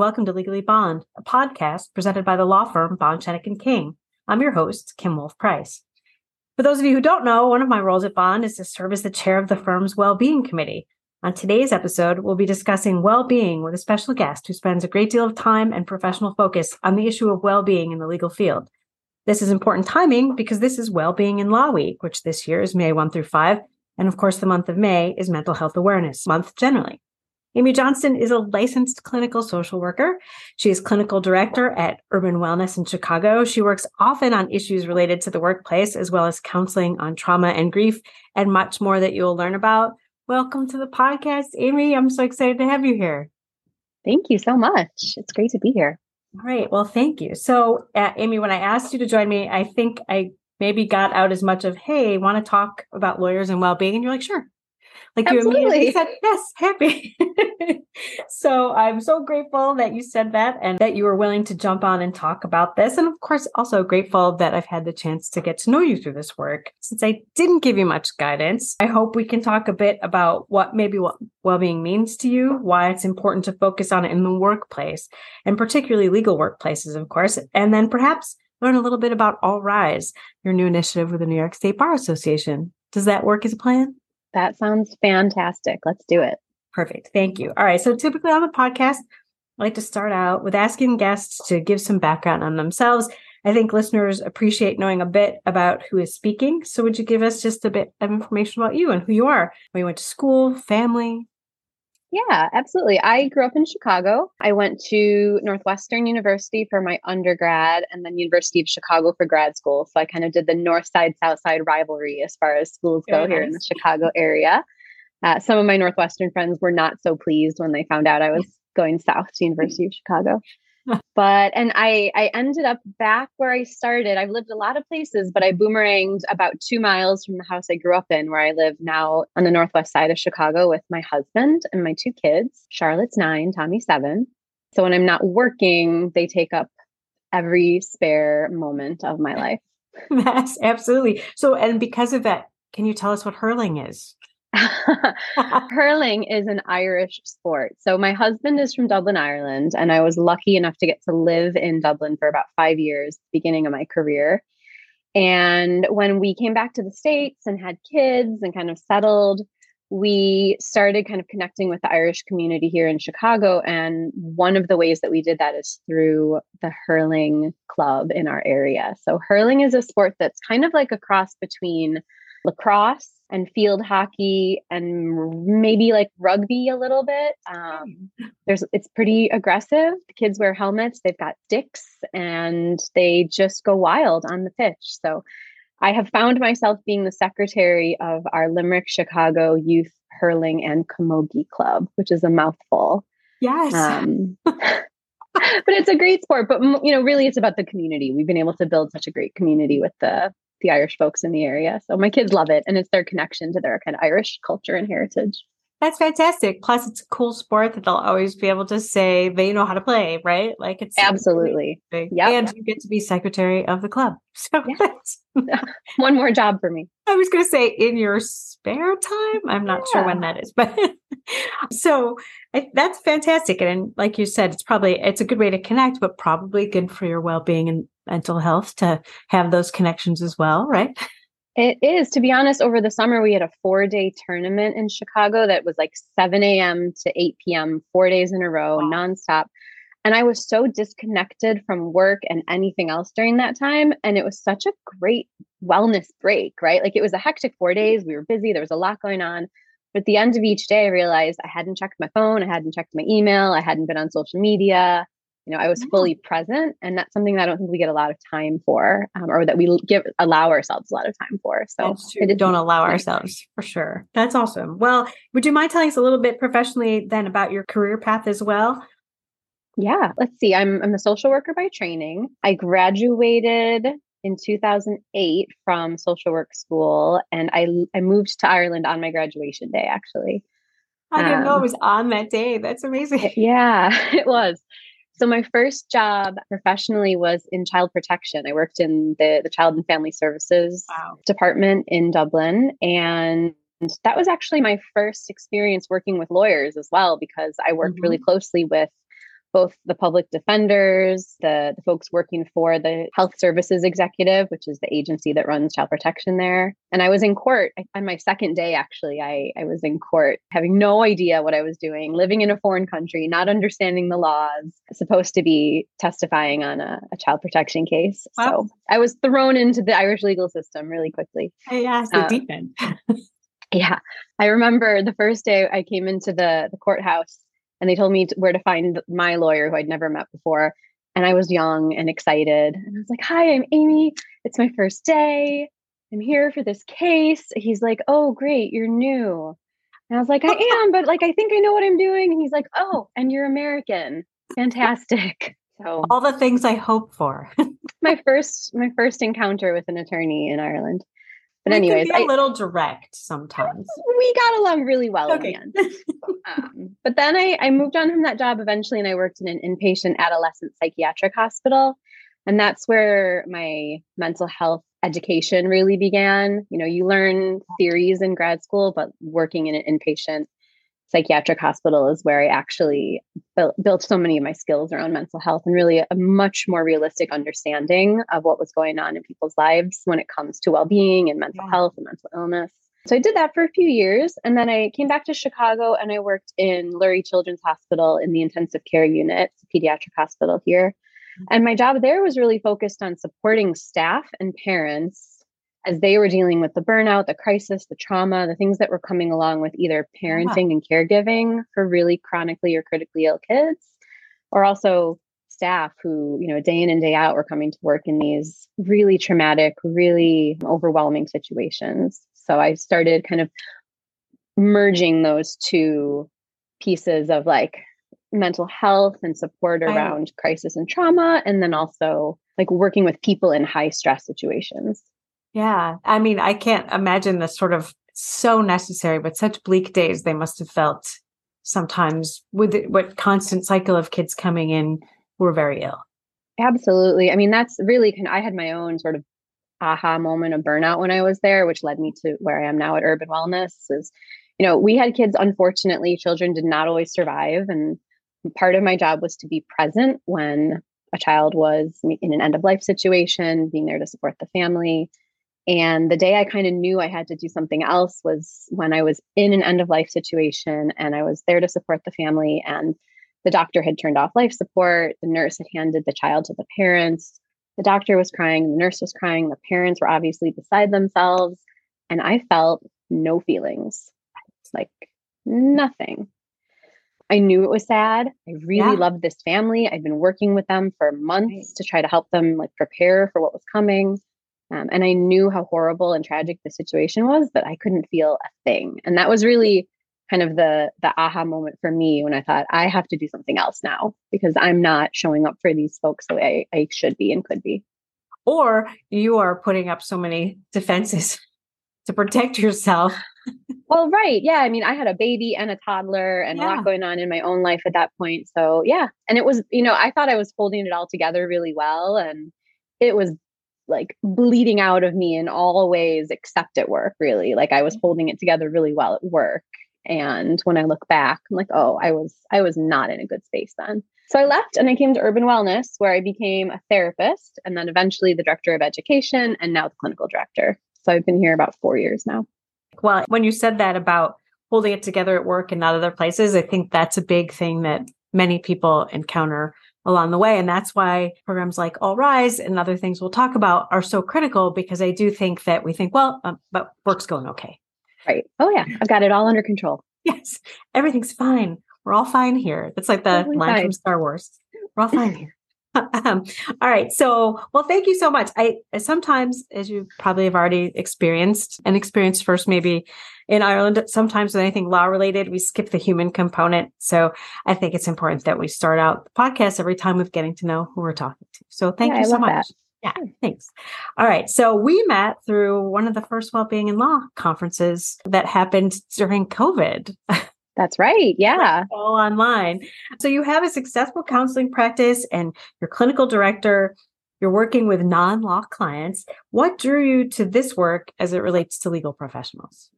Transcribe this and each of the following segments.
welcome to Legally Bond, a podcast presented by the law firm Bond Schoeneck and King. I'm your host, Kim Wolf Price. For those of you who don't know, one of my roles at Bond is to serve as the chair of the firm's well-being committee. On today's episode, we'll be discussing well-being with a special guest who spends a great deal of time and professional focus on the issue of well-being in the legal field. This is important timing because this is Well-Being in Law Week, which this year is May 1 through 5, and of course the month of May is Mental Health Awareness Month generally. Amy Johnston is a licensed clinical social worker. She is clinical director at Urban Wellness in Chicago. She works often on issues related to the workplace, as well as counseling on trauma and grief, and much more that you'll learn about. Welcome to the podcast, Amy. I'm so excited to have you here. Thank you so much. It's great to be here. All right. Well, thank you. So, uh, Amy, when I asked you to join me, I think I maybe got out as much of, hey, want to talk about lawyers and well being? And you're like, sure. Like Absolutely. you immediately said, yes, happy. so I'm so grateful that you said that and that you were willing to jump on and talk about this. And of course, also grateful that I've had the chance to get to know you through this work. Since I didn't give you much guidance, I hope we can talk a bit about what maybe what well-being means to you, why it's important to focus on it in the workplace, and particularly legal workplaces, of course, and then perhaps learn a little bit about All Rise, your new initiative with the New York State Bar Association. Does that work as a plan? That sounds fantastic. Let's do it. Perfect. Thank you. All right. So typically on the podcast, I like to start out with asking guests to give some background on themselves. I think listeners appreciate knowing a bit about who is speaking. So would you give us just a bit of information about you and who you are? Where you went to school, family, yeah, absolutely. I grew up in Chicago. I went to Northwestern University for my undergrad and then University of Chicago for grad school. So I kind of did the north side, south side rivalry as far as schools go here in the Chicago area. Uh, some of my Northwestern friends were not so pleased when they found out I was going south to University of Chicago but and I I ended up back where I started. I've lived a lot of places, but I boomeranged about two miles from the house I grew up in, where I live now on the northwest side of Chicago with my husband and my two kids. Charlotte's nine, Tommy seven. So when I'm not working, they take up every spare moment of my life. Yes, absolutely. So and because of that, can you tell us what hurling is? Hurling is an Irish sport. So my husband is from Dublin, Ireland, and I was lucky enough to get to live in Dublin for about five years, beginning of my career. And when we came back to the States and had kids and kind of settled, we started kind of connecting with the Irish community here in Chicago. And one of the ways that we did that is through the hurling club in our area. So, hurling is a sport that's kind of like a cross between lacrosse and field hockey and maybe like rugby a little bit. Um, there's it's pretty aggressive. The kids wear helmets. They've got sticks and they just go wild on the pitch. So I have found myself being the secretary of our Limerick Chicago Youth Hurling and Camogie Club, which is a mouthful. Yes. Um, but it's a great sport. But you know, really, it's about the community. We've been able to build such a great community with the the Irish folks in the area. So my kids love it and it's their connection to their kind of Irish culture and heritage. That's fantastic. Plus, it's a cool sport that they'll always be able to say they know how to play, right? Like it's absolutely. Yeah. And you get to be secretary of the club. So yeah. one more job for me. I was going to say in your spare time. I'm not yeah. sure when that is, but so I, that's fantastic. And like you said, it's probably, it's a good way to connect, but probably good for your well-being and mental health to have those connections as well, right? It is. To be honest, over the summer, we had a four day tournament in Chicago that was like 7 a.m. to 8 p.m., four days in a row, wow. nonstop. And I was so disconnected from work and anything else during that time. And it was such a great wellness break, right? Like it was a hectic four days. We were busy, there was a lot going on. But at the end of each day, I realized I hadn't checked my phone, I hadn't checked my email, I hadn't been on social media you know i was fully present and that's something that i don't think we get a lot of time for um, or that we give allow ourselves a lot of time for so we don't allow ourselves for sure. That's awesome. Well would you mind telling us a little bit professionally then about your career path as well? Yeah let's see. I'm, I'm a social worker by training. I graduated in 2008 from social work school and I, I moved to ireland on my graduation day actually. I didn't know it um, was on that day. That's amazing. Yeah, it was. So my first job professionally was in child protection. I worked in the, the Child and Family Services wow. department in Dublin. And that was actually my first experience working with lawyers as well, because I worked mm-hmm. really closely with both the public defenders, the, the folks working for the Health Services Executive, which is the agency that runs child protection there. And I was in court on my second day, actually. I, I was in court having no idea what I was doing, living in a foreign country, not understanding the laws, supposed to be testifying on a, a child protection case. Wow. So I was thrown into the Irish legal system really quickly. Asked the um, deep end. yeah. I remember the first day I came into the, the courthouse and they told me where to find my lawyer who I'd never met before. And I was young and excited. And I was like, Hi, I'm Amy. It's my first day. I'm here for this case. He's like, Oh, great. You're new. And I was like, I am, but like, I think I know what I'm doing. And he's like, Oh, and you're American. Fantastic. So all the things I hope for. my first, my first encounter with an attorney in Ireland. But anyways, a little direct sometimes. We got along really well okay. in the end. um, but then I, I moved on from that job eventually, and I worked in an inpatient adolescent psychiatric hospital, and that's where my mental health education really began. You know, you learn theories in grad school, but working in an inpatient psychiatric hospital is where I actually built, built so many of my skills around mental health and really a much more realistic understanding of what was going on in people's lives when it comes to well-being and mental yeah. health and mental illness. So I did that for a few years and then I came back to Chicago and I worked in Lurie Children's Hospital in the intensive care unit, pediatric hospital here. Mm-hmm. And my job there was really focused on supporting staff and parents as they were dealing with the burnout, the crisis, the trauma, the things that were coming along with either parenting and caregiving for really chronically or critically ill kids, or also staff who, you know, day in and day out were coming to work in these really traumatic, really overwhelming situations. So I started kind of merging those two pieces of like mental health and support around crisis and trauma, and then also like working with people in high stress situations. Yeah. I mean, I can't imagine the sort of so necessary, but such bleak days they must have felt sometimes with what constant cycle of kids coming in who were very ill. Absolutely. I mean, that's really kind of, I had my own sort of aha moment of burnout when I was there, which led me to where I am now at Urban Wellness is, you know, we had kids, unfortunately, children did not always survive. And part of my job was to be present when a child was in an end of life situation, being there to support the family, and the day I kind of knew I had to do something else was when I was in an end of life situation and I was there to support the family. And the doctor had turned off life support. The nurse had handed the child to the parents. The doctor was crying, the nurse was crying, the parents were obviously beside themselves. And I felt no feelings, like nothing. I knew it was sad. I really yeah. loved this family. I'd been working with them for months right. to try to help them like prepare for what was coming. Um, and I knew how horrible and tragic the situation was, but I couldn't feel a thing. And that was really kind of the the aha moment for me when I thought I have to do something else now because I'm not showing up for these folks the way I, I should be and could be. Or you are putting up so many defenses to protect yourself. well, right. Yeah. I mean, I had a baby and a toddler and yeah. a lot going on in my own life at that point. So, yeah. And it was, you know, I thought I was holding it all together really well. And it was like bleeding out of me in all ways except at work really. Like i was mm-hmm. holding it together really well at work and when i look back i'm like oh i was i was not in a good space then. So i left and i came to urban wellness where i became a therapist and then eventually the director of education and now the clinical director. So i've been here about four years now. Well when you said that about holding it together at work and not other places i think that's a big thing that many people encounter along the way. And that's why programs like All Rise and other things we'll talk about are so critical because I do think that we think, well, um, but work's going okay. Right. Oh, yeah. I've got it all under control. Yes. Everything's fine. We're all fine here. It's like the totally line fine. from Star Wars. We're all fine here. Um, all right. So, well, thank you so much. I sometimes, as you probably have already experienced and experienced first, maybe in Ireland, sometimes with anything law related, we skip the human component. So I think it's important that we start out the podcast every time with getting to know who we're talking to. So thank yeah, you so much. That. Yeah, thanks. All right. So we met through one of the first well-being in law conferences that happened during COVID. That's right. Yeah. All online. So you have a successful counseling practice and you're clinical director. You're working with non law clients. What drew you to this work as it relates to legal professionals?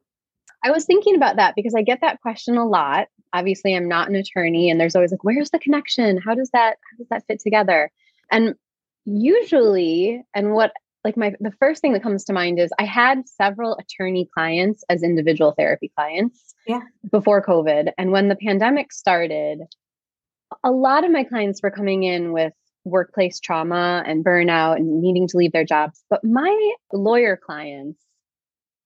I was thinking about that because I get that question a lot obviously I'm not an attorney and there's always like where's the connection? How does that how does that fit together? And usually and what like my the first thing that comes to mind is I had several attorney clients as individual therapy clients yeah. before COVID. And when the pandemic started a lot of my clients were coming in with workplace trauma and burnout and needing to leave their jobs. But my lawyer clients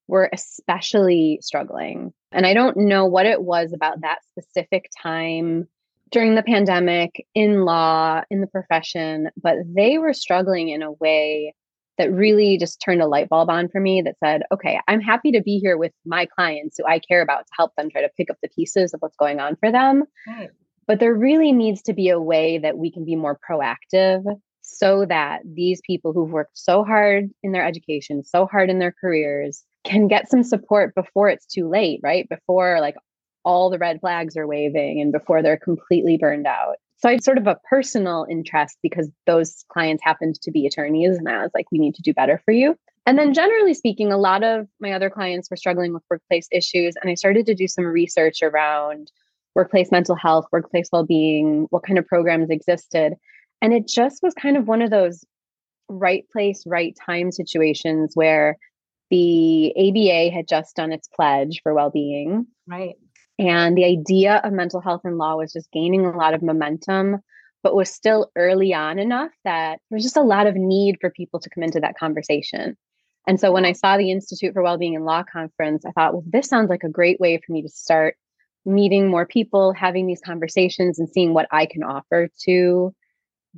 were especially struggling. And I don't know what it was about that specific time during the pandemic in law, in the profession, but they were struggling in a way that really just turned a light bulb on for me that said, okay, I'm happy to be here with my clients who I care about to help them try to pick up the pieces of what's going on for them. Right. But there really needs to be a way that we can be more proactive so that these people who've worked so hard in their education, so hard in their careers, can get some support before it's too late, right? Before like all the red flags are waving and before they're completely burned out. So I had sort of a personal interest because those clients happened to be attorneys and I was like, we need to do better for you. And then generally speaking, a lot of my other clients were struggling with workplace issues. And I started to do some research around workplace mental health, workplace well-being, what kind of programs existed. And it just was kind of one of those right place, right time situations where the ABA had just done its pledge for well-being. Right. And the idea of mental health in law was just gaining a lot of momentum, but was still early on enough that there was just a lot of need for people to come into that conversation. And so when I saw the Institute for Wellbeing in Law conference, I thought, well, this sounds like a great way for me to start meeting more people, having these conversations, and seeing what I can offer to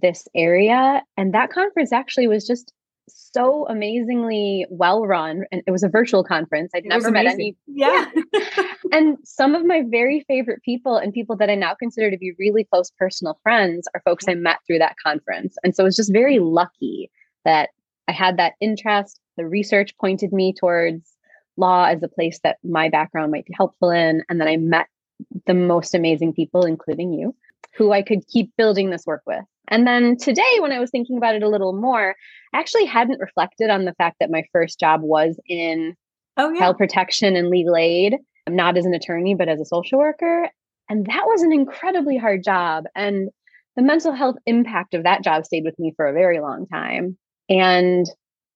this area. And that conference actually was just so amazingly well run and it was a virtual conference i'd it never met any yeah, yeah. and some of my very favorite people and people that i now consider to be really close personal friends are folks i met through that conference. And so it was just very lucky that i had that interest. The research pointed me towards law as a place that my background might be helpful in and then i met the most amazing people including you who i could keep building this work with and then today, when I was thinking about it a little more, I actually hadn't reflected on the fact that my first job was in oh, yeah. child protection and legal aid, not as an attorney, but as a social worker. And that was an incredibly hard job. And the mental health impact of that job stayed with me for a very long time. And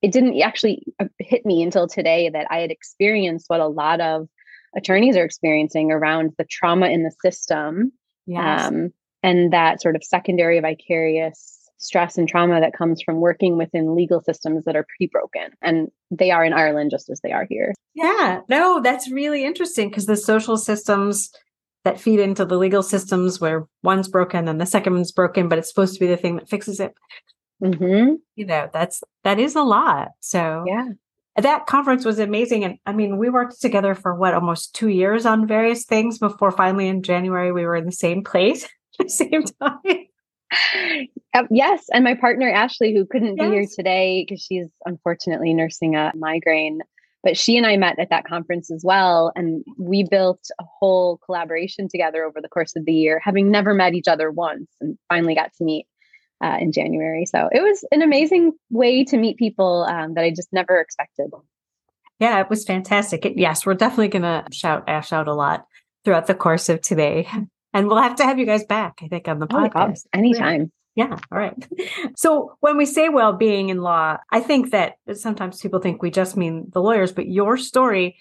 it didn't actually uh, hit me until today that I had experienced what a lot of attorneys are experiencing around the trauma in the system. Yes. Um, and that sort of secondary vicarious stress and trauma that comes from working within legal systems that are pretty broken. And they are in Ireland just as they are here. Yeah, no, that's really interesting because the social systems that feed into the legal systems where one's broken and the second one's broken, but it's supposed to be the thing that fixes it. Mm-hmm. You know, that's that is a lot. So yeah. That conference was amazing. And I mean, we worked together for what, almost two years on various things before finally in January we were in the same place. the same time. Uh, yes. And my partner, Ashley, who couldn't yes. be here today because she's unfortunately nursing a migraine, but she and I met at that conference as well. And we built a whole collaboration together over the course of the year, having never met each other once and finally got to meet uh, in January. So it was an amazing way to meet people um, that I just never expected. Yeah, it was fantastic. It, yes, we're definitely going to shout Ash out a lot throughout the course of today. And we'll have to have you guys back, I think, on the oh, podcast. Oh, anytime. Yeah. All right. So when we say well being in law, I think that sometimes people think we just mean the lawyers, but your story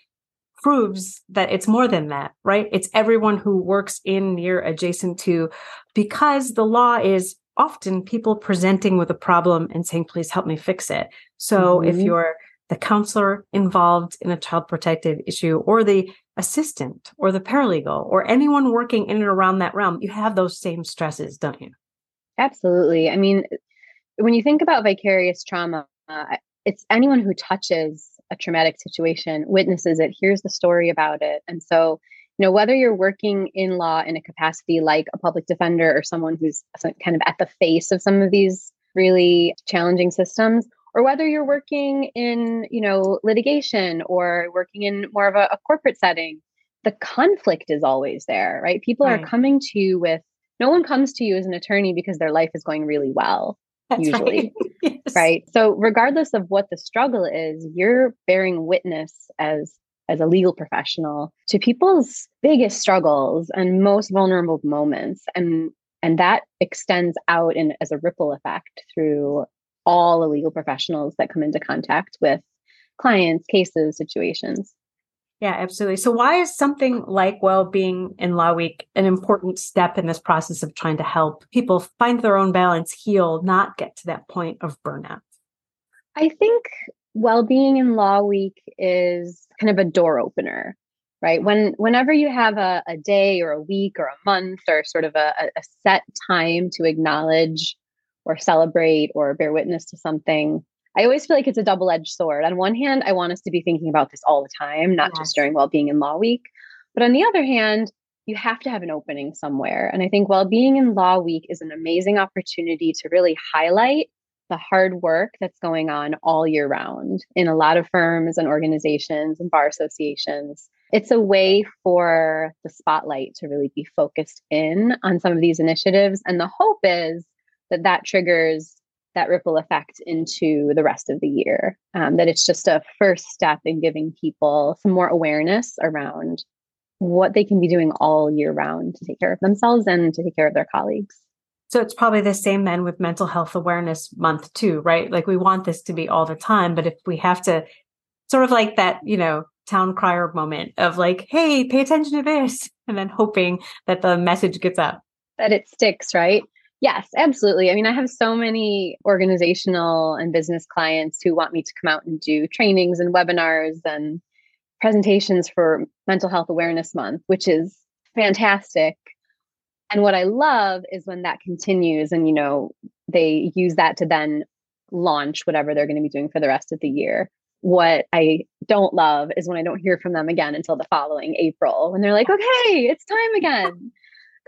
proves that it's more than that, right? It's everyone who works in, near, adjacent to, because the law is often people presenting with a problem and saying, please help me fix it. So mm-hmm. if you're the counselor involved in a child protective issue or the assistant or the paralegal or anyone working in and around that realm, you have those same stresses, don't you? Absolutely. I mean, when you think about vicarious trauma, uh, it's anyone who touches a traumatic situation, witnesses it, hears the story about it. And so, you know, whether you're working in law in a capacity like a public defender or someone who's kind of at the face of some of these really challenging systems, or whether you're working in you know litigation or working in more of a, a corporate setting the conflict is always there right people right. are coming to you with no one comes to you as an attorney because their life is going really well That's usually right. yes. right so regardless of what the struggle is you're bearing witness as as a legal professional to people's biggest struggles and most vulnerable moments and and that extends out in as a ripple effect through all the legal professionals that come into contact with clients cases situations yeah, absolutely. So, why is something like well-being in Law Week an important step in this process of trying to help people find their own balance, heal, not get to that point of burnout? I think well-being in Law Week is kind of a door opener, right? When whenever you have a, a day or a week or a month or sort of a, a set time to acknowledge or celebrate or bear witness to something I always feel like it's a double edged sword. On one hand, I want us to be thinking about this all the time, not yes. just during well being in law week. But on the other hand, you have to have an opening somewhere. And I think well being in law week is an amazing opportunity to really highlight the hard work that's going on all year round in a lot of firms and organizations and bar associations. It's a way for the spotlight to really be focused in on some of these initiatives. And the hope is that that triggers that ripple effect into the rest of the year. Um, that it's just a first step in giving people some more awareness around what they can be doing all year round to take care of themselves and to take care of their colleagues. So it's probably the same then with mental health awareness month too, right? Like we want this to be all the time, but if we have to sort of like that, you know, town crier moment of like, hey, pay attention to this, and then hoping that the message gets out. That it sticks, right? Yes, absolutely. I mean, I have so many organizational and business clients who want me to come out and do trainings and webinars and presentations for Mental Health Awareness Month, which is fantastic. And what I love is when that continues and, you know, they use that to then launch whatever they're going to be doing for the rest of the year. What I don't love is when I don't hear from them again until the following April when they're like, okay, it's time again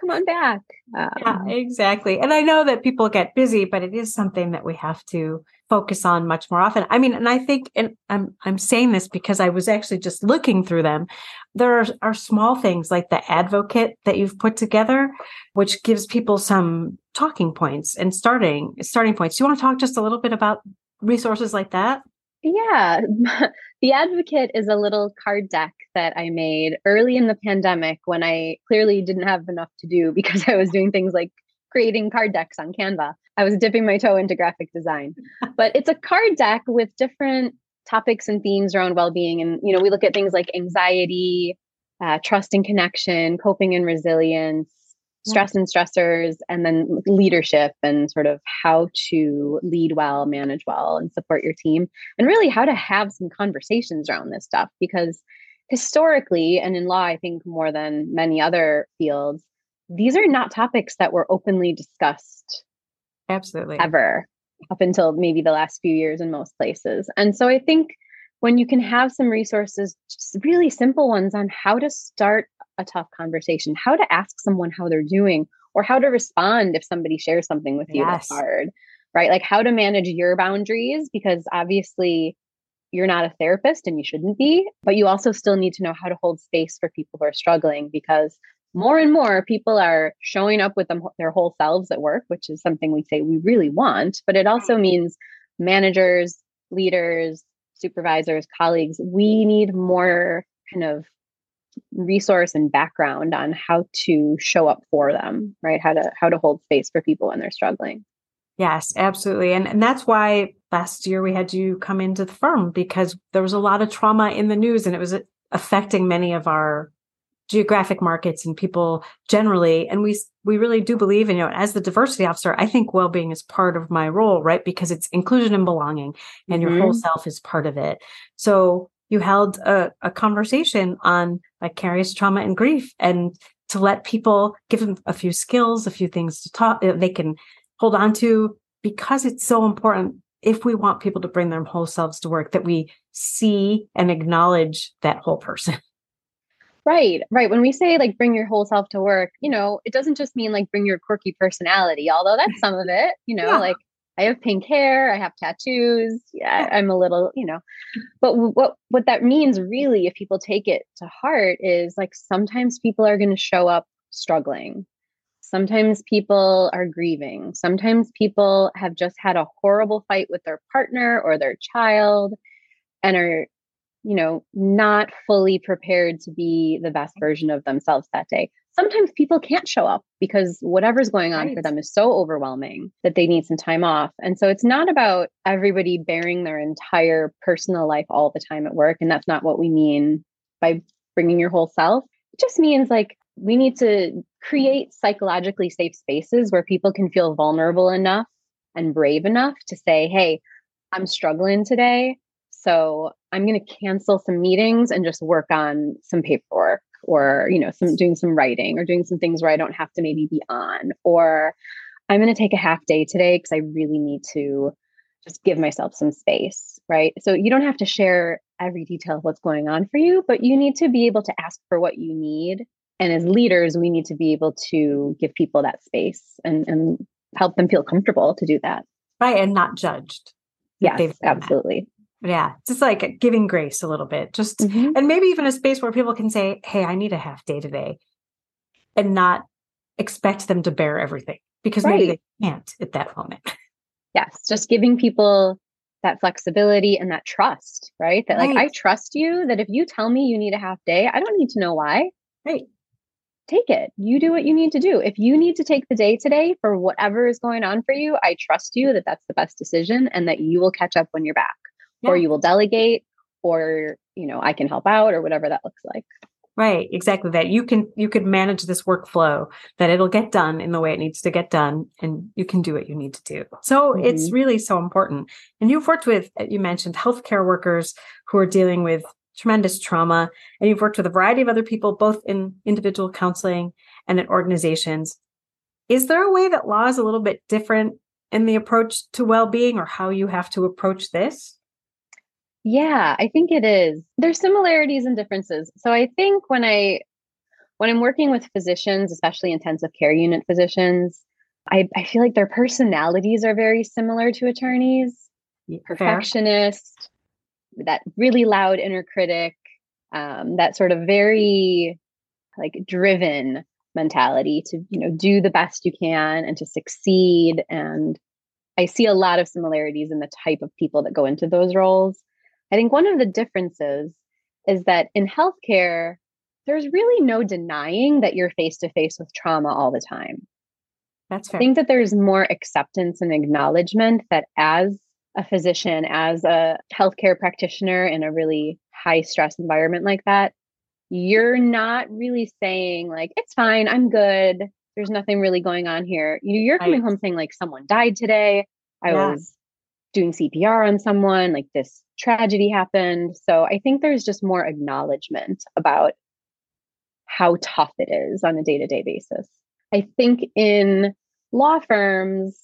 come on back. Um, yeah, exactly. And I know that people get busy, but it is something that we have to focus on much more often. I mean, and I think, and I'm I'm saying this because I was actually just looking through them. There are, are small things like the advocate that you've put together, which gives people some talking points and starting starting points. Do you want to talk just a little bit about resources like that? Yeah. the Advocate is a little card deck that I made early in the pandemic when I clearly didn't have enough to do because I was doing things like creating card decks on Canva. I was dipping my toe into graphic design. but it's a card deck with different topics and themes around well-being and you know, we look at things like anxiety, uh, trust and connection, coping and resilience, stress and stressors and then leadership and sort of how to lead well manage well and support your team and really how to have some conversations around this stuff because historically and in law i think more than many other fields these are not topics that were openly discussed absolutely. ever up until maybe the last few years in most places and so i think when you can have some resources just really simple ones on how to start a tough conversation, how to ask someone how they're doing, or how to respond if somebody shares something with you yes. that's hard, right? Like how to manage your boundaries, because obviously you're not a therapist and you shouldn't be, but you also still need to know how to hold space for people who are struggling because more and more people are showing up with them, their whole selves at work, which is something we say we really want, but it also mm-hmm. means managers, leaders, supervisors, colleagues, we need more kind of resource and background on how to show up for them right? How to how to hold space for people when they're struggling. Yes absolutely. And and that's why last year we had you come into the firm because there was a lot of trauma in the news and it was affecting many of our geographic markets and people generally. And we we really do believe in you know as the diversity officer i think well-being is part of my role right? Because it's inclusion and belonging and mm-hmm. your whole mm-hmm. self is part of it. So you held a, a conversation on vicarious trauma and grief and to let people give them a few skills, a few things to talk, they can hold on to because it's so important if we want people to bring their whole selves to work that we see and acknowledge that whole person. Right, right. When we say like bring your whole self to work, you know, it doesn't just mean like bring your quirky personality, although that's some of it, you know, yeah. like I have pink hair, I have tattoos. Yeah, oh. I'm a little, you know. But what what that means really if people take it to heart is like sometimes people are going to show up struggling. Sometimes people are grieving. Sometimes people have just had a horrible fight with their partner or their child and are you know, not fully prepared to be the best mm-hmm. version of themselves that day. Sometimes people can't show up because whatever's going on right. for them is so overwhelming that they need some time off. And so it's not about everybody bearing their entire personal life all the time at work. And that's not what we mean by bringing your whole self. It just means like we need to create psychologically safe spaces where people can feel vulnerable enough and brave enough to say, hey, I'm struggling today. So I'm going to cancel some meetings and just work on some paperwork or, you know, some doing some writing or doing some things where I don't have to maybe be on or I'm going to take a half day today because I really need to just give myself some space, right? So you don't have to share every detail of what's going on for you, but you need to be able to ask for what you need. And as leaders, we need to be able to give people that space and, and help them feel comfortable to do that. Right. And not judged. Yes, absolutely. Yeah. Just like giving grace a little bit, just, mm-hmm. and maybe even a space where people can say, Hey, I need a half day today and not expect them to bear everything because right. maybe they can't at that moment. Yes. Just giving people that flexibility and that trust, right? That like, I trust you that if you tell me you need a half day, I don't need to know why. Right take it. You do what you need to do. If you need to take the day today for whatever is going on for you, I trust you that that's the best decision and that you will catch up when you're back yeah. or you will delegate or, you know, I can help out or whatever that looks like. Right, exactly that. You can you could manage this workflow that it'll get done in the way it needs to get done and you can do what you need to do. So mm-hmm. it's really so important. And you've worked with you mentioned healthcare workers who are dealing with tremendous trauma. And you've worked with a variety of other people, both in individual counseling and in organizations. Is there a way that law is a little bit different in the approach to well being or how you have to approach this? Yeah, I think it is. There's similarities and differences. So I think when I when I'm working with physicians, especially intensive care unit physicians, I, I feel like their personalities are very similar to attorneys. Fair. Perfectionist, that really loud inner critic, um, that sort of very like driven mentality to you know do the best you can and to succeed and i see a lot of similarities in the type of people that go into those roles i think one of the differences is that in healthcare there's really no denying that you're face to face with trauma all the time that's fair. i think that there's more acceptance and acknowledgement that as a physician, as a healthcare practitioner in a really high stress environment like that, you're not really saying, like, it's fine, I'm good. There's nothing really going on here. You're coming right. home saying, like, someone died today. I yeah. was doing CPR on someone, like, this tragedy happened. So I think there's just more acknowledgement about how tough it is on a day to day basis. I think in law firms,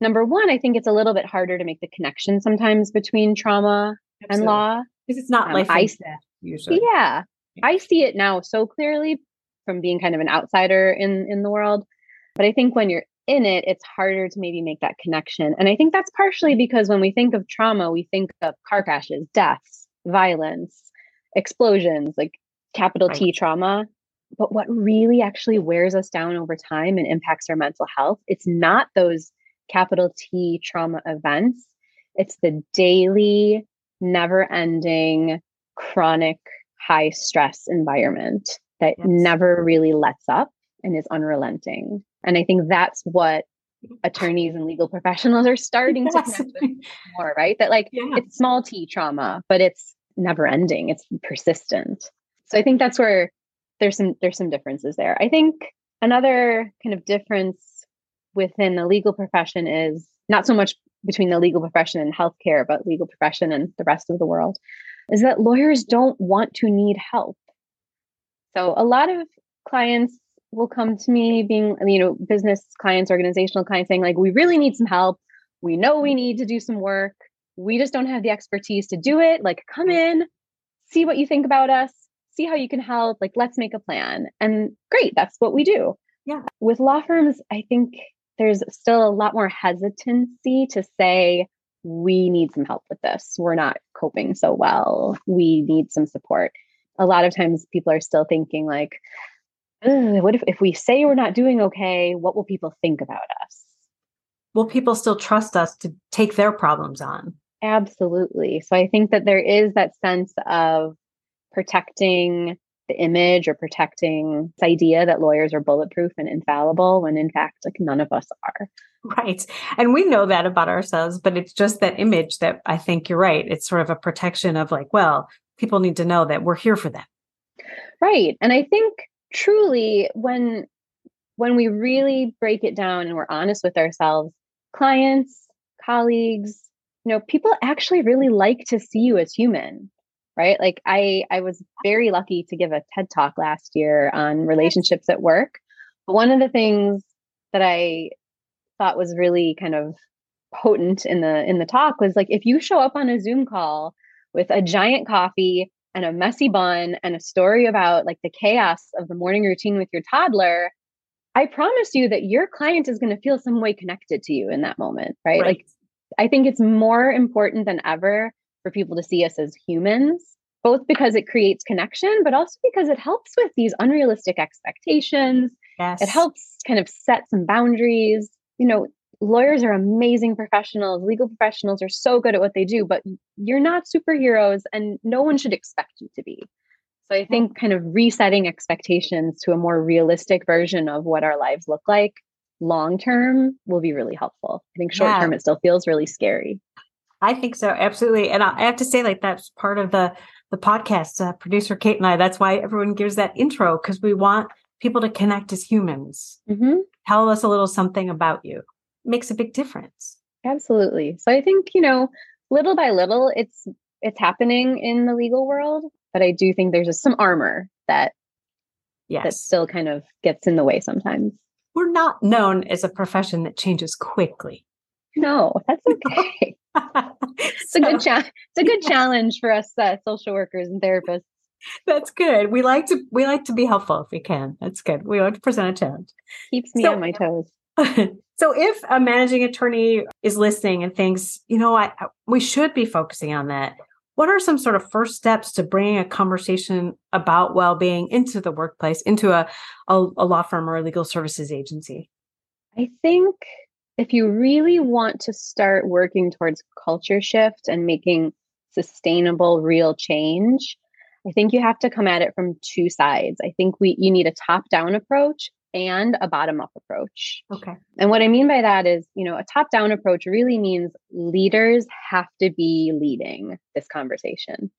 number one, I think it's a little bit harder to make the connection sometimes between trauma Absolutely. and law. Because it's not um, life I, usually. Yeah. I see it now so clearly from being kind of an outsider in in the world. But I think when you're in it, it's harder to maybe make that connection. And I think that's partially because when we think of trauma, we think of car crashes, deaths, violence, explosions, like capital right. T trauma. But what really actually wears us down over time and impacts our mental health, it's not those capital T trauma events. It's the daily, never ending, chronic, high stress environment that yes. never really lets up and is unrelenting. And I think that's what attorneys and legal professionals are starting yes. to connect with more, right? That like yeah. it's small t trauma, but it's never ending, it's persistent. So I think that's where there's some there's some differences there. I think another kind of difference within the legal profession is not so much between the legal profession and healthcare, but legal profession and the rest of the world, is that lawyers don't want to need help. So a lot of clients will come to me being, you know, business clients, organizational clients saying, like, we really need some help. We know we need to do some work. We just don't have the expertise to do it. Like, come mm. in, see what you think about us, see how you can help. Like, let's make a plan. And great, that's what we do. Yeah. With law firms, I think there's still a lot more hesitancy to say, we need some help with this. We're not coping so well. We need some support. A lot of times people are still thinking, like, what if, if we say we're not doing okay, what will people think about us? Will people still trust us to take their problems on? Absolutely. So I think that there is that sense of protecting the image or protecting this idea that lawyers are bulletproof and infallible when in fact like none of us are. Right. And we know that about ourselves, but it's just that image that I think you're right. It's sort of a protection of like, well, people need to know that we're here for them. Right. And I think truly when when we really break it down and we're honest with ourselves, clients, colleagues, you know, people actually really like to see you as human right? Like i i was very lucky to give a ted talk last year on relationships at work. But one of the things that i thought was really kind of potent in the in the talk was like if you show up on a zoom call with a giant coffee and a messy bun and a story about like the chaos of the morning routine with your toddler i promise you that your client is going to feel some way connected to you in that moment right? right like i think it's more important than ever for people to see us as humans, both because it creates connection, but also because it helps with these unrealistic expectations. Yes. It helps kind of set some boundaries. You know, lawyers are amazing professionals, legal professionals are so good at what they do, but you're not superheroes and no one should expect you to be. So I think kind of resetting expectations to a more realistic version of what our lives look like long term will be really helpful. I think short term yeah. it still feels really scary. I think so, absolutely. And I have to say, like that's part of the the podcast. Uh, producer Kate and I. That's why everyone gives that intro because we want people to connect as humans. Mm-hmm. Tell us a little something about you. Makes a big difference. Absolutely. So I think you know, little by little, it's it's happening in the legal world, but I do think there's just some armor that yes. that still kind of gets in the way sometimes. We're not known as a profession that changes quickly. No, that's okay it's a good challenge. It's a good challenge for us uh, social workers and therapists. That's good. We like to we like to be helpful if we can. That's good. We want to present a challenge. Keeps me so, on my toes. so if a managing attorney is listening and thinks, you know, I we should be focusing on that. What are some sort of first steps to bringing a conversation about well-being into the workplace, into a, a, a law firm or a legal services agency? I think if you really want to start working towards culture shift and making sustainable real change i think you have to come at it from two sides i think we you need a top down approach and a bottom up approach okay and what i mean by that is you know a top down approach really means leaders have to be leading this conversation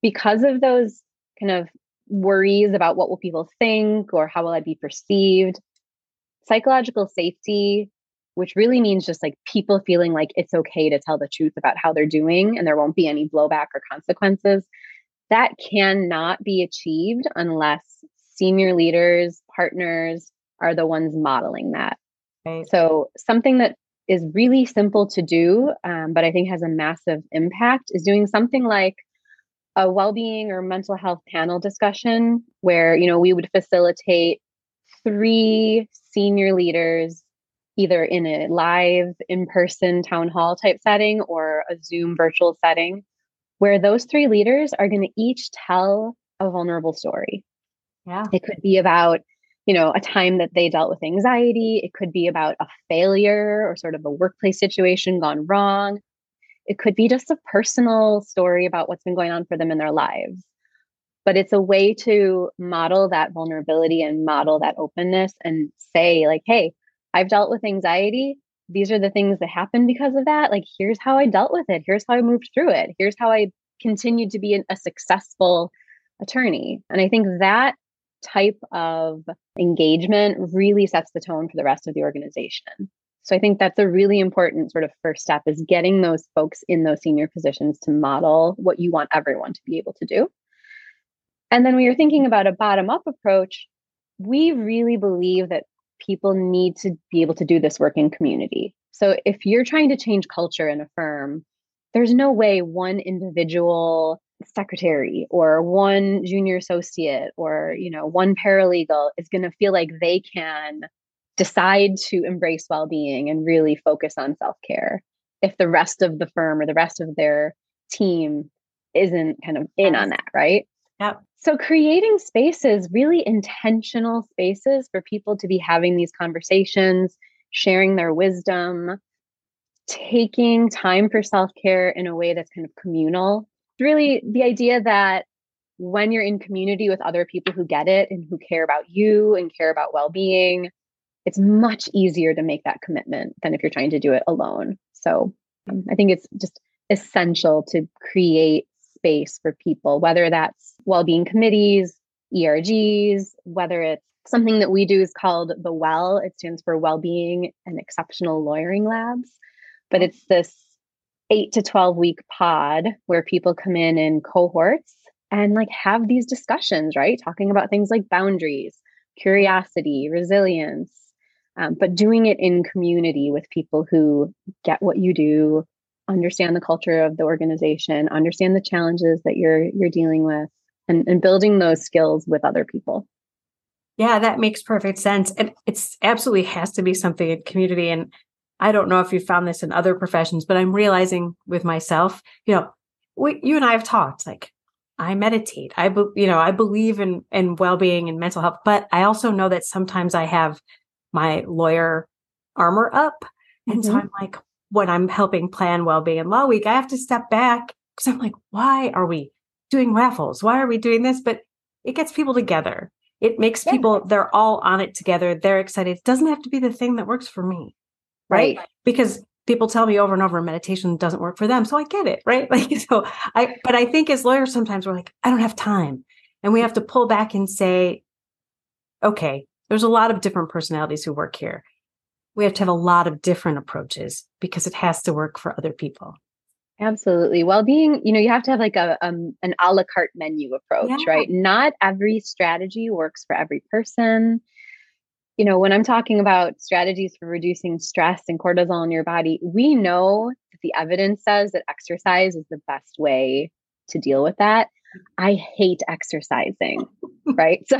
because of those kind of worries about what will people think or how will i be perceived psychological safety which really means just like people feeling like it's okay to tell the truth about how they're doing and there won't be any blowback or consequences. That cannot be achieved unless senior leaders, partners are the ones modeling that. Right. So, something that is really simple to do, um, but I think has a massive impact is doing something like a well-being or mental health panel discussion where you know we would facilitate three senior leaders either in a live in person town hall type setting or a Zoom virtual setting, where those three leaders are going to each tell a vulnerable story. Yeah. It could be about, you know, a time that they dealt with anxiety. It could be about a failure or sort of a workplace situation gone wrong. It could be just a personal story about what's been going on for them in their lives. But it's a way to model that vulnerability and model that openness and say, like, hey, I've dealt with anxiety. These are the things that happened because of that. Like, here's how I dealt with it. Here's how I moved through it. Here's how I continued to be an, a successful attorney. And I think that type of engagement really sets the tone for the rest of the organization. So I think that's a really important sort of first step is getting those folks in those senior positions to model what you want everyone to be able to do. And then when you're thinking about a bottom up approach, we really believe that people need to be able to do this work in community. So if you're trying to change culture in a firm, there's no way one individual secretary or one junior associate or you know one paralegal is going to feel like they can decide to embrace well-being and really focus on self-care if the rest of the firm or the rest of their team isn't kind of in on that right Yep. So, creating spaces, really intentional spaces for people to be having these conversations, sharing their wisdom, taking time for self care in a way that's kind of communal. Really, the idea that when you're in community with other people who get it and who care about you and care about well being, it's much easier to make that commitment than if you're trying to do it alone. So um, I think it's just essential to create space for people, whether that's well being committees, ERGs, whether it's something that we do is called the WELL, it stands for Well Being and Exceptional Lawyering Labs. But it's this eight to 12 week pod where people come in in cohorts and like have these discussions, right? Talking about things like boundaries, curiosity, resilience, um, but doing it in community with people who get what you do, understand the culture of the organization, understand the challenges that you're you're dealing with, and, and building those skills with other people. Yeah, that makes perfect sense. And it's absolutely has to be something in community. And I don't know if you found this in other professions, but I'm realizing with myself, you know, we, you and I have talked like I meditate. I, be, you know, I believe in, in well-being and mental health, but I also know that sometimes I have my lawyer armor up. And mm-hmm. so I'm like, when I'm helping plan well-being and law week, I have to step back because I'm like, why are we doing raffles? Why are we doing this? But it gets people together. It makes yeah. people, they're all on it together. They're excited. It doesn't have to be the thing that works for me. Right. right. Because people tell me over and over meditation doesn't work for them. So I get it. Right. Like, so I, but I think as lawyers, sometimes we're like, I don't have time. And we have to pull back and say, okay, there's a lot of different personalities who work here. We have to have a lot of different approaches because it has to work for other people. Absolutely. Well-being, you know, you have to have like a um, an a la carte menu approach, yeah. right? Not every strategy works for every person. You know, when I'm talking about strategies for reducing stress and cortisol in your body, we know that the evidence says that exercise is the best way to deal with that. I hate exercising, right? So,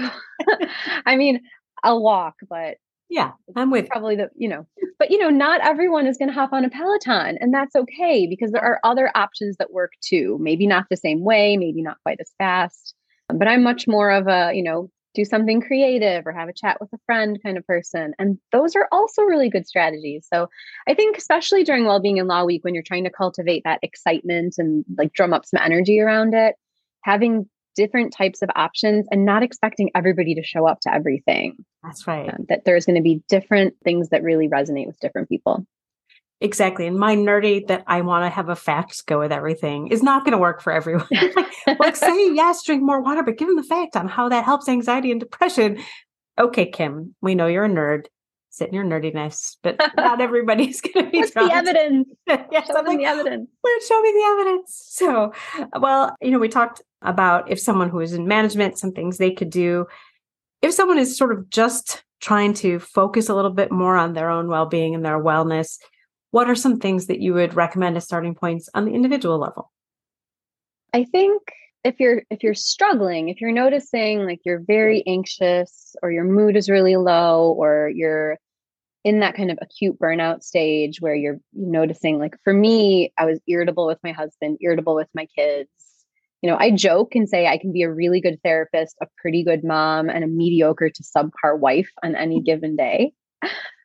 I mean, I'll walk, but yeah, I'm with probably the, you know, but you know, not everyone is going to hop on a Peloton and that's okay because there are other options that work too. Maybe not the same way, maybe not quite as fast, but I'm much more of a, you know, do something creative or have a chat with a friend kind of person. And those are also really good strategies. So I think, especially during Wellbeing and Law Week, when you're trying to cultivate that excitement and like drum up some energy around it, having different types of options and not expecting everybody to show up to everything. That's right. Um, that there's going to be different things that really resonate with different people. Exactly. And my nerdy that I want to have a fact go with everything is not going to work for everyone. like, like, say yes, drink more water, but give them the fact on how that helps anxiety and depression. Okay, Kim, we know you're a nerd sit in your nerdiness, but not everybody's going to be. What's the evidence? yes, show like, the evidence. Where show me the evidence. So, well, you know, we talked about if someone who is in management, some things they could do. If someone is sort of just trying to focus a little bit more on their own well-being and their wellness, what are some things that you would recommend as starting points on the individual level? I think if you're if you're struggling if you're noticing like you're very anxious or your mood is really low or you're in that kind of acute burnout stage where you're noticing like for me i was irritable with my husband irritable with my kids you know i joke and say i can be a really good therapist a pretty good mom and a mediocre to subpar wife on any given day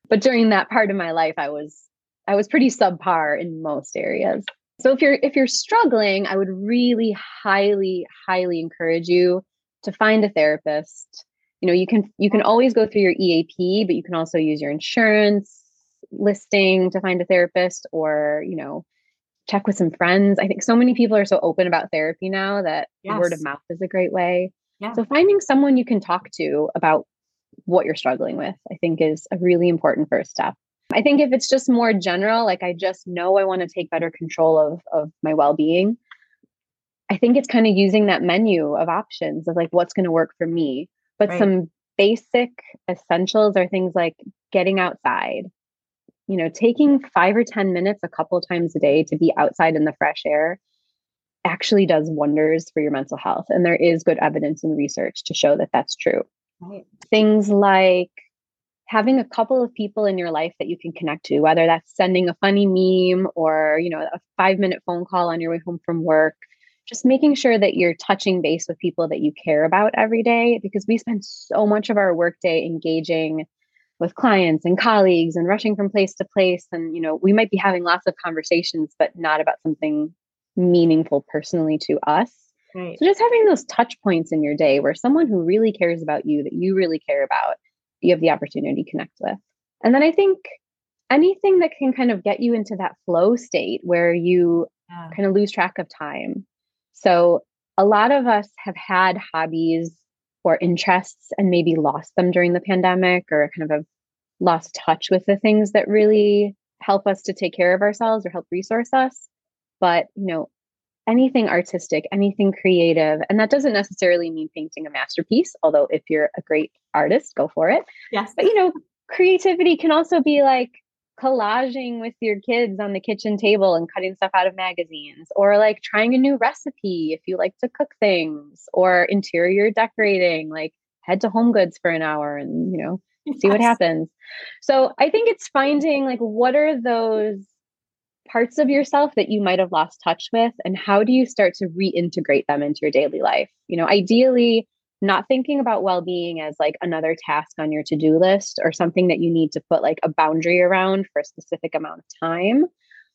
but during that part of my life i was i was pretty subpar in most areas so if you're if you're struggling, I would really highly highly encourage you to find a therapist. You know, you can you can always go through your EAP, but you can also use your insurance listing to find a therapist or, you know, check with some friends. I think so many people are so open about therapy now that yes. word of mouth is a great way. Yeah. So finding someone you can talk to about what you're struggling with, I think is a really important first step. I think if it's just more general, like I just know I want to take better control of of my well-being, I think it's kind of using that menu of options of like what's going to work for me. But right. some basic essentials are things like getting outside. You know, taking 5 or 10 minutes a couple times a day to be outside in the fresh air actually does wonders for your mental health and there is good evidence and research to show that that's true. Right. Things like having a couple of people in your life that you can connect to, whether that's sending a funny meme or, you know, a five minute phone call on your way home from work, just making sure that you're touching base with people that you care about every day because we spend so much of our workday engaging with clients and colleagues and rushing from place to place and you know we might be having lots of conversations but not about something meaningful personally to us right. so just having those touch points in your day where someone who really cares about you that you really care about you have the opportunity to connect with and then i think anything that can kind of get you into that flow state where you yeah. kind of lose track of time so a lot of us have had hobbies or interests and maybe lost them during the pandemic or kind of have lost touch with the things that really help us to take care of ourselves or help resource us. But, you know, anything artistic, anything creative, and that doesn't necessarily mean painting a masterpiece, although if you're a great artist, go for it. Yes. But, you know, creativity can also be like collaging with your kids on the kitchen table and cutting stuff out of magazines or like trying a new recipe if you like to cook things or interior decorating like head to home goods for an hour and you know yes. see what happens so i think it's finding like what are those parts of yourself that you might have lost touch with and how do you start to reintegrate them into your daily life? You know ideally not thinking about well-being as like another task on your to-do list or something that you need to put like a boundary around for a specific amount of time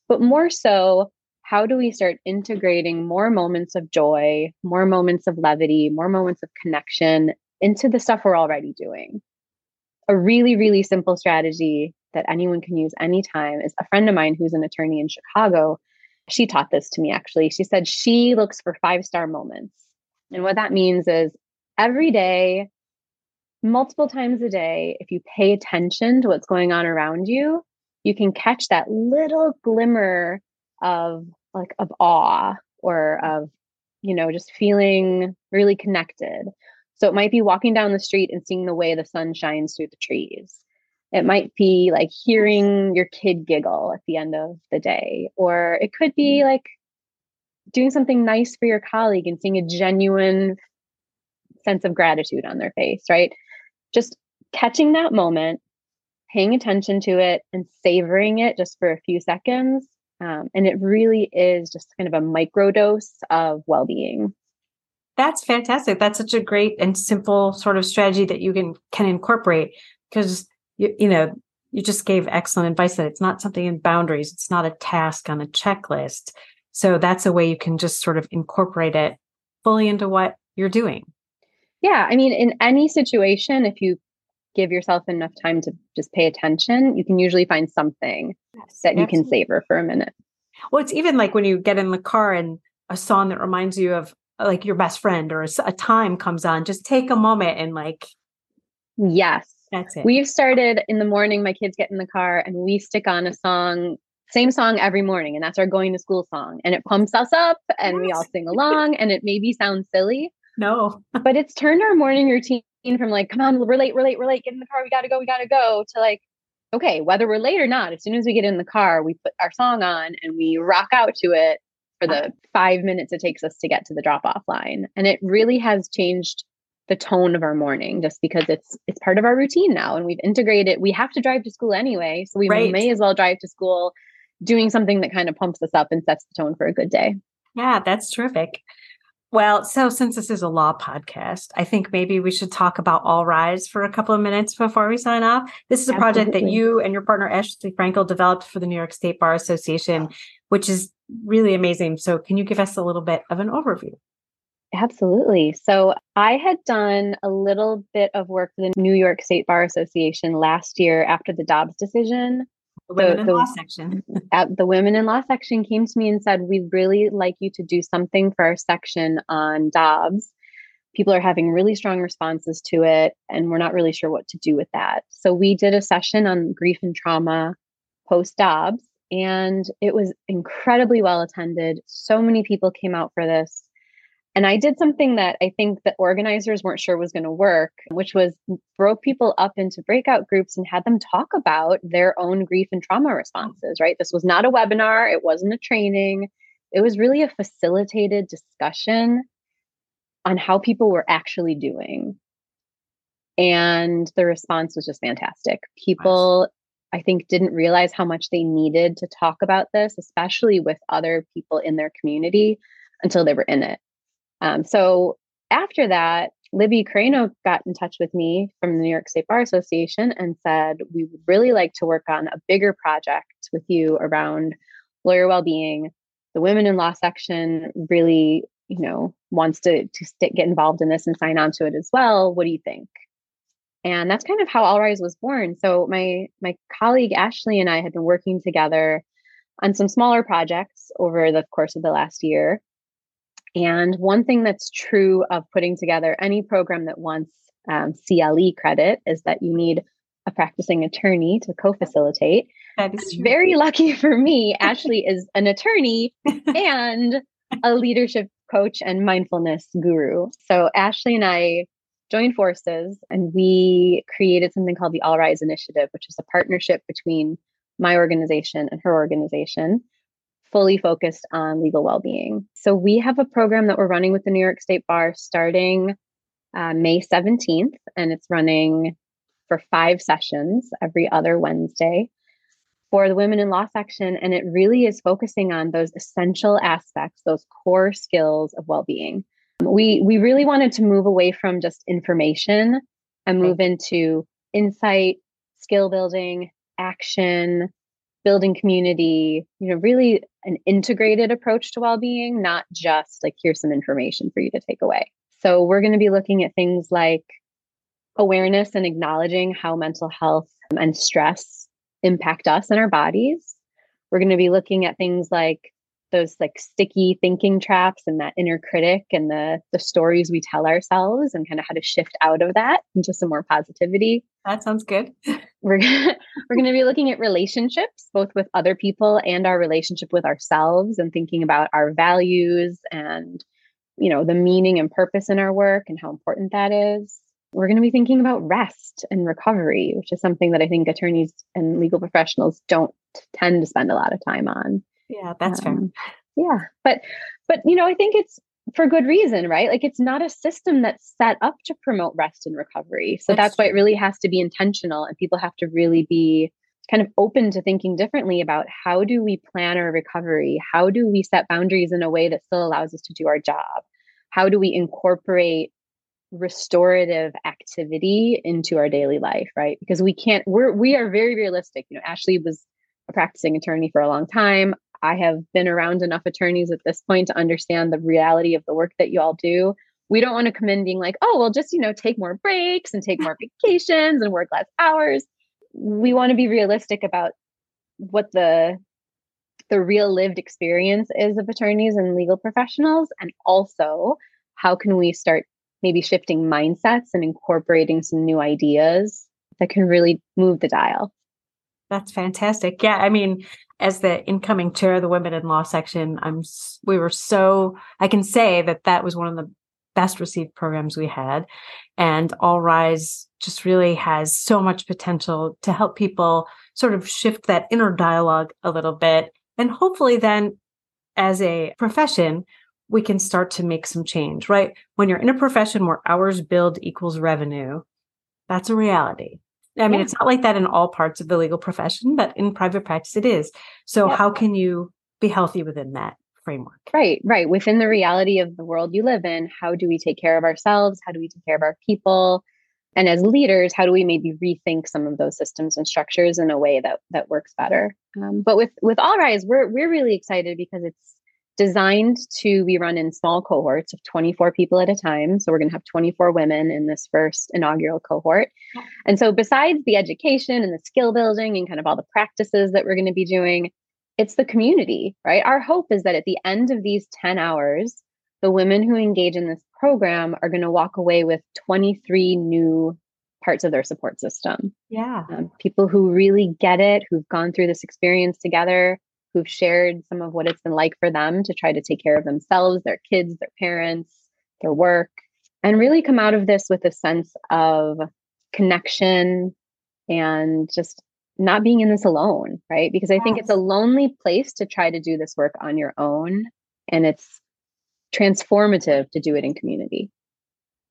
but more so how do we start integrating more moments of joy more moments of levity more moments of connection into the stuff we're already doing? A really really simple strategy that anyone can use anytime is a friend of mine who's an attorney in chicago. She taught this to me actually. She said she looks for five star moments. And what that means is every day, multiple times a day, if you pay attention to what's going on around you, you can catch that little glimmer of like of awe or of you know just feeling really connected. So it might be walking down the street and seeing the way the sun shines through the trees it might be like hearing your kid giggle at the end of the day or it could be mm. like doing something nice for your colleague and seeing a genuine sense of gratitude on their face, right? Just catching that moment, paying attention to it, and savoring it just for a few seconds. Um, and it really is just kind of a micro dose of well being. That's fantastic. That's such a great and simple sort of strategy that you can can incorporate because you, you know you just gave excellent advice that it's not something in boundaries. It's not a task on a checklist. So that's a way you can just sort of incorporate it fully into what you're doing. Yeah, I mean, in any situation, if you give yourself enough time to just pay attention, you can usually find something yes, that you can savor for a minute. Well, it's even like when you get in the car and a song that reminds you of like your best friend or a, a time comes on, just take a moment and like. Yes. That's it. We've started in the morning, my kids get in the car and we stick on a song, same song every morning. And that's our going to school song. And it pumps us up and yes. we all sing along and it maybe sounds silly, no. but it's turned our morning routine from like, come on, we're late, we're late, we're late, get in the car, we gotta go, we gotta go, to like, okay, whether we're late or not, as soon as we get in the car, we put our song on and we rock out to it for the five minutes it takes us to get to the drop off line. And it really has changed the tone of our morning just because it's it's part of our routine now and we've integrated we have to drive to school anyway so we right. may as well drive to school doing something that kind of pumps us up and sets the tone for a good day yeah that's terrific well, so since this is a law podcast, I think maybe we should talk about All Rise for a couple of minutes before we sign off. This is a Absolutely. project that you and your partner Ashley Frankel developed for the New York State Bar Association, which is really amazing. So, can you give us a little bit of an overview? Absolutely. So, I had done a little bit of work for the New York State Bar Association last year after the Dobbs decision. The women the, in the, law section. at uh, the women in law section came to me and said, We'd really like you to do something for our section on Dobbs. People are having really strong responses to it, and we're not really sure what to do with that. So we did a session on grief and trauma post Dobbs, and it was incredibly well attended. So many people came out for this. And I did something that I think the organizers weren't sure was going to work, which was broke people up into breakout groups and had them talk about their own grief and trauma responses, right? This was not a webinar, it wasn't a training. It was really a facilitated discussion on how people were actually doing. And the response was just fantastic. People, I think, didn't realize how much they needed to talk about this, especially with other people in their community until they were in it. Um, so after that, Libby Coreno got in touch with me from the New York State Bar Association and said, We would really like to work on a bigger project with you around lawyer well-being. The women in law section really, you know, wants to to st- get involved in this and sign on to it as well. What do you think? And that's kind of how All Rise was born. So my my colleague Ashley and I had been working together on some smaller projects over the course of the last year. And one thing that's true of putting together any program that wants um, CLE credit is that you need a practicing attorney to co facilitate. That is true. Very lucky for me, Ashley is an attorney and a leadership coach and mindfulness guru. So Ashley and I joined forces and we created something called the All Rise Initiative, which is a partnership between my organization and her organization fully focused on legal well-being. So we have a program that we're running with the New York State Bar starting uh, May 17th, and it's running for five sessions every other Wednesday for the women in law section. And it really is focusing on those essential aspects, those core skills of well-being. We we really wanted to move away from just information and move into insight, skill building, action, building community, you know, really an integrated approach to well-being, not just like here's some information for you to take away. So we're going to be looking at things like awareness and acknowledging how mental health um, and stress impact us and our bodies. We're going to be looking at things like those like sticky thinking traps and that inner critic and the the stories we tell ourselves and kind of how to shift out of that into some more positivity. That sounds good. We're gonna, we're going to be looking at relationships both with other people and our relationship with ourselves and thinking about our values and you know the meaning and purpose in our work and how important that is. We're going to be thinking about rest and recovery, which is something that I think attorneys and legal professionals don't tend to spend a lot of time on. Yeah, that's um, fair. Yeah. But but you know, I think it's for good reason, right? Like it's not a system that's set up to promote rest and recovery. So that's, that's why it really has to be intentional and people have to really be kind of open to thinking differently about how do we plan our recovery? How do we set boundaries in a way that still allows us to do our job? How do we incorporate restorative activity into our daily life, right? Because we can't we're we are very realistic. You know, Ashley was a practicing attorney for a long time. I have been around enough attorneys at this point to understand the reality of the work that you all do. We don't want to come in being like, oh, well, just, you know, take more breaks and take more vacations and work less hours. We want to be realistic about what the the real lived experience is of attorneys and legal professionals and also how can we start maybe shifting mindsets and incorporating some new ideas that can really move the dial that's fantastic yeah i mean as the incoming chair of the women in law section, I'm we were so I can say that that was one of the best received programs we had, and All Rise just really has so much potential to help people sort of shift that inner dialogue a little bit, and hopefully then, as a profession, we can start to make some change. Right? When you're in a profession where hours billed equals revenue, that's a reality I mean, yeah. it's not like that in all parts of the legal profession, but in private practice, it is. So, how can you be healthy within that framework? Right, right. Within the reality of the world you live in, how do we take care of ourselves? How do we take care of our people? And as leaders, how do we maybe rethink some of those systems and structures in a way that that works better? Um, but with with All Rise, we're we're really excited because it's designed to be run in small cohorts of 24 people at a time. So we're going to have 24 women in this first inaugural cohort. And so, besides the education and the skill building and kind of all the practices that we're going to be doing, it's the community, right? Our hope is that at the end of these 10 hours, the women who engage in this program are going to walk away with 23 new parts of their support system. Yeah. Um, people who really get it, who've gone through this experience together, who've shared some of what it's been like for them to try to take care of themselves, their kids, their parents, their work, and really come out of this with a sense of connection and just not being in this alone, right? Because I yes. think it's a lonely place to try to do this work on your own. And it's transformative to do it in community.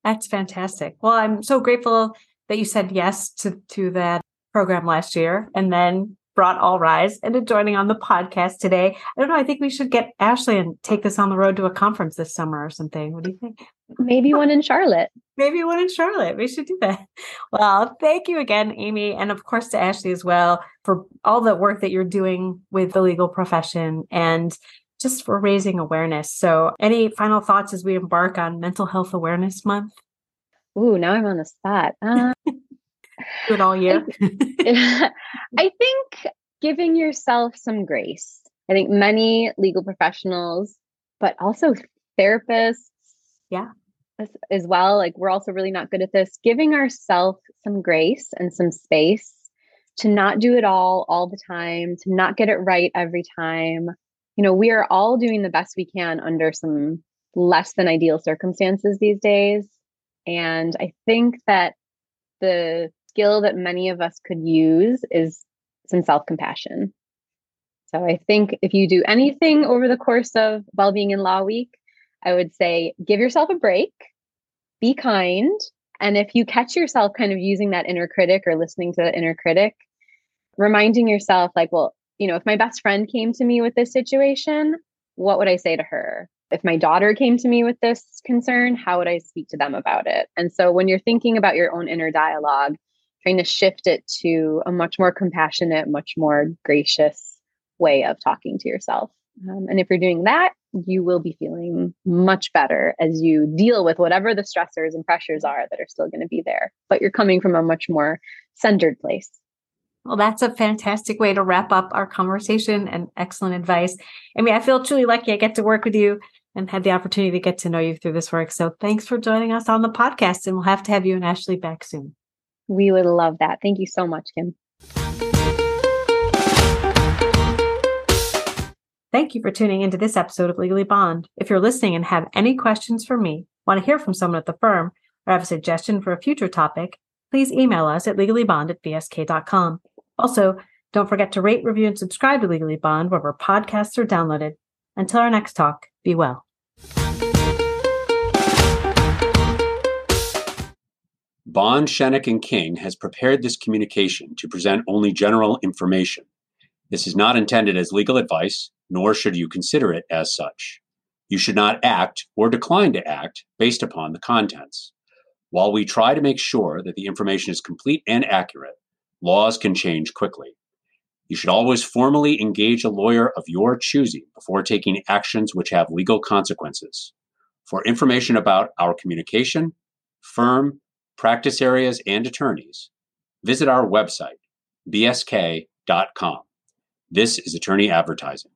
That's fantastic. Well, I'm so grateful that you said yes to, to that program last year and then brought All Rise into joining on the podcast today. I don't know. I think we should get Ashley and take this on the road to a conference this summer or something. What do you think? Maybe one in Charlotte. Maybe one in Charlotte. We should do that. Well, thank you again, Amy. And of course to Ashley as well for all the work that you're doing with the legal profession and just for raising awareness. So, any final thoughts as we embark on Mental Health Awareness Month? Ooh, now I'm on the spot. do it all year. I, I think giving yourself some grace. I think many legal professionals, but also therapists, yeah, as, as well. Like we're also really not good at this. Giving ourselves some grace and some space to not do it all all the time, to not get it right every time. You know, we are all doing the best we can under some less than ideal circumstances these days. And I think that the skill that many of us could use is some self compassion. So I think if you do anything over the course of Wellbeing in Law Week, I would say give yourself a break, be kind. And if you catch yourself kind of using that inner critic or listening to the inner critic, reminding yourself, like, well, you know, if my best friend came to me with this situation, what would I say to her? If my daughter came to me with this concern, how would I speak to them about it? And so when you're thinking about your own inner dialogue, trying to shift it to a much more compassionate, much more gracious way of talking to yourself. Um, and if you're doing that, you will be feeling much better as you deal with whatever the stressors and pressures are that are still going to be there. But you're coming from a much more centered place. Well, that's a fantastic way to wrap up our conversation and excellent advice. I mean, I feel truly lucky I get to work with you and had the opportunity to get to know you through this work. So thanks for joining us on the podcast. And we'll have to have you and Ashley back soon. We would love that. Thank you so much, Kim. Thank you for tuning into this episode of Legally Bond. If you're listening and have any questions for me, want to hear from someone at the firm, or have a suggestion for a future topic, please email us at legallybond at bsk.com. Also, don't forget to rate, review, and subscribe to Legally Bond wherever podcasts are downloaded. Until our next talk, be well. Bond, Schoeneck, and King has prepared this communication to present only general information. This is not intended as legal advice, nor should you consider it as such. You should not act or decline to act based upon the contents. While we try to make sure that the information is complete and accurate, laws can change quickly. You should always formally engage a lawyer of your choosing before taking actions which have legal consequences. For information about our communication, firm, practice areas, and attorneys, visit our website, bsk.com. This is attorney advertising.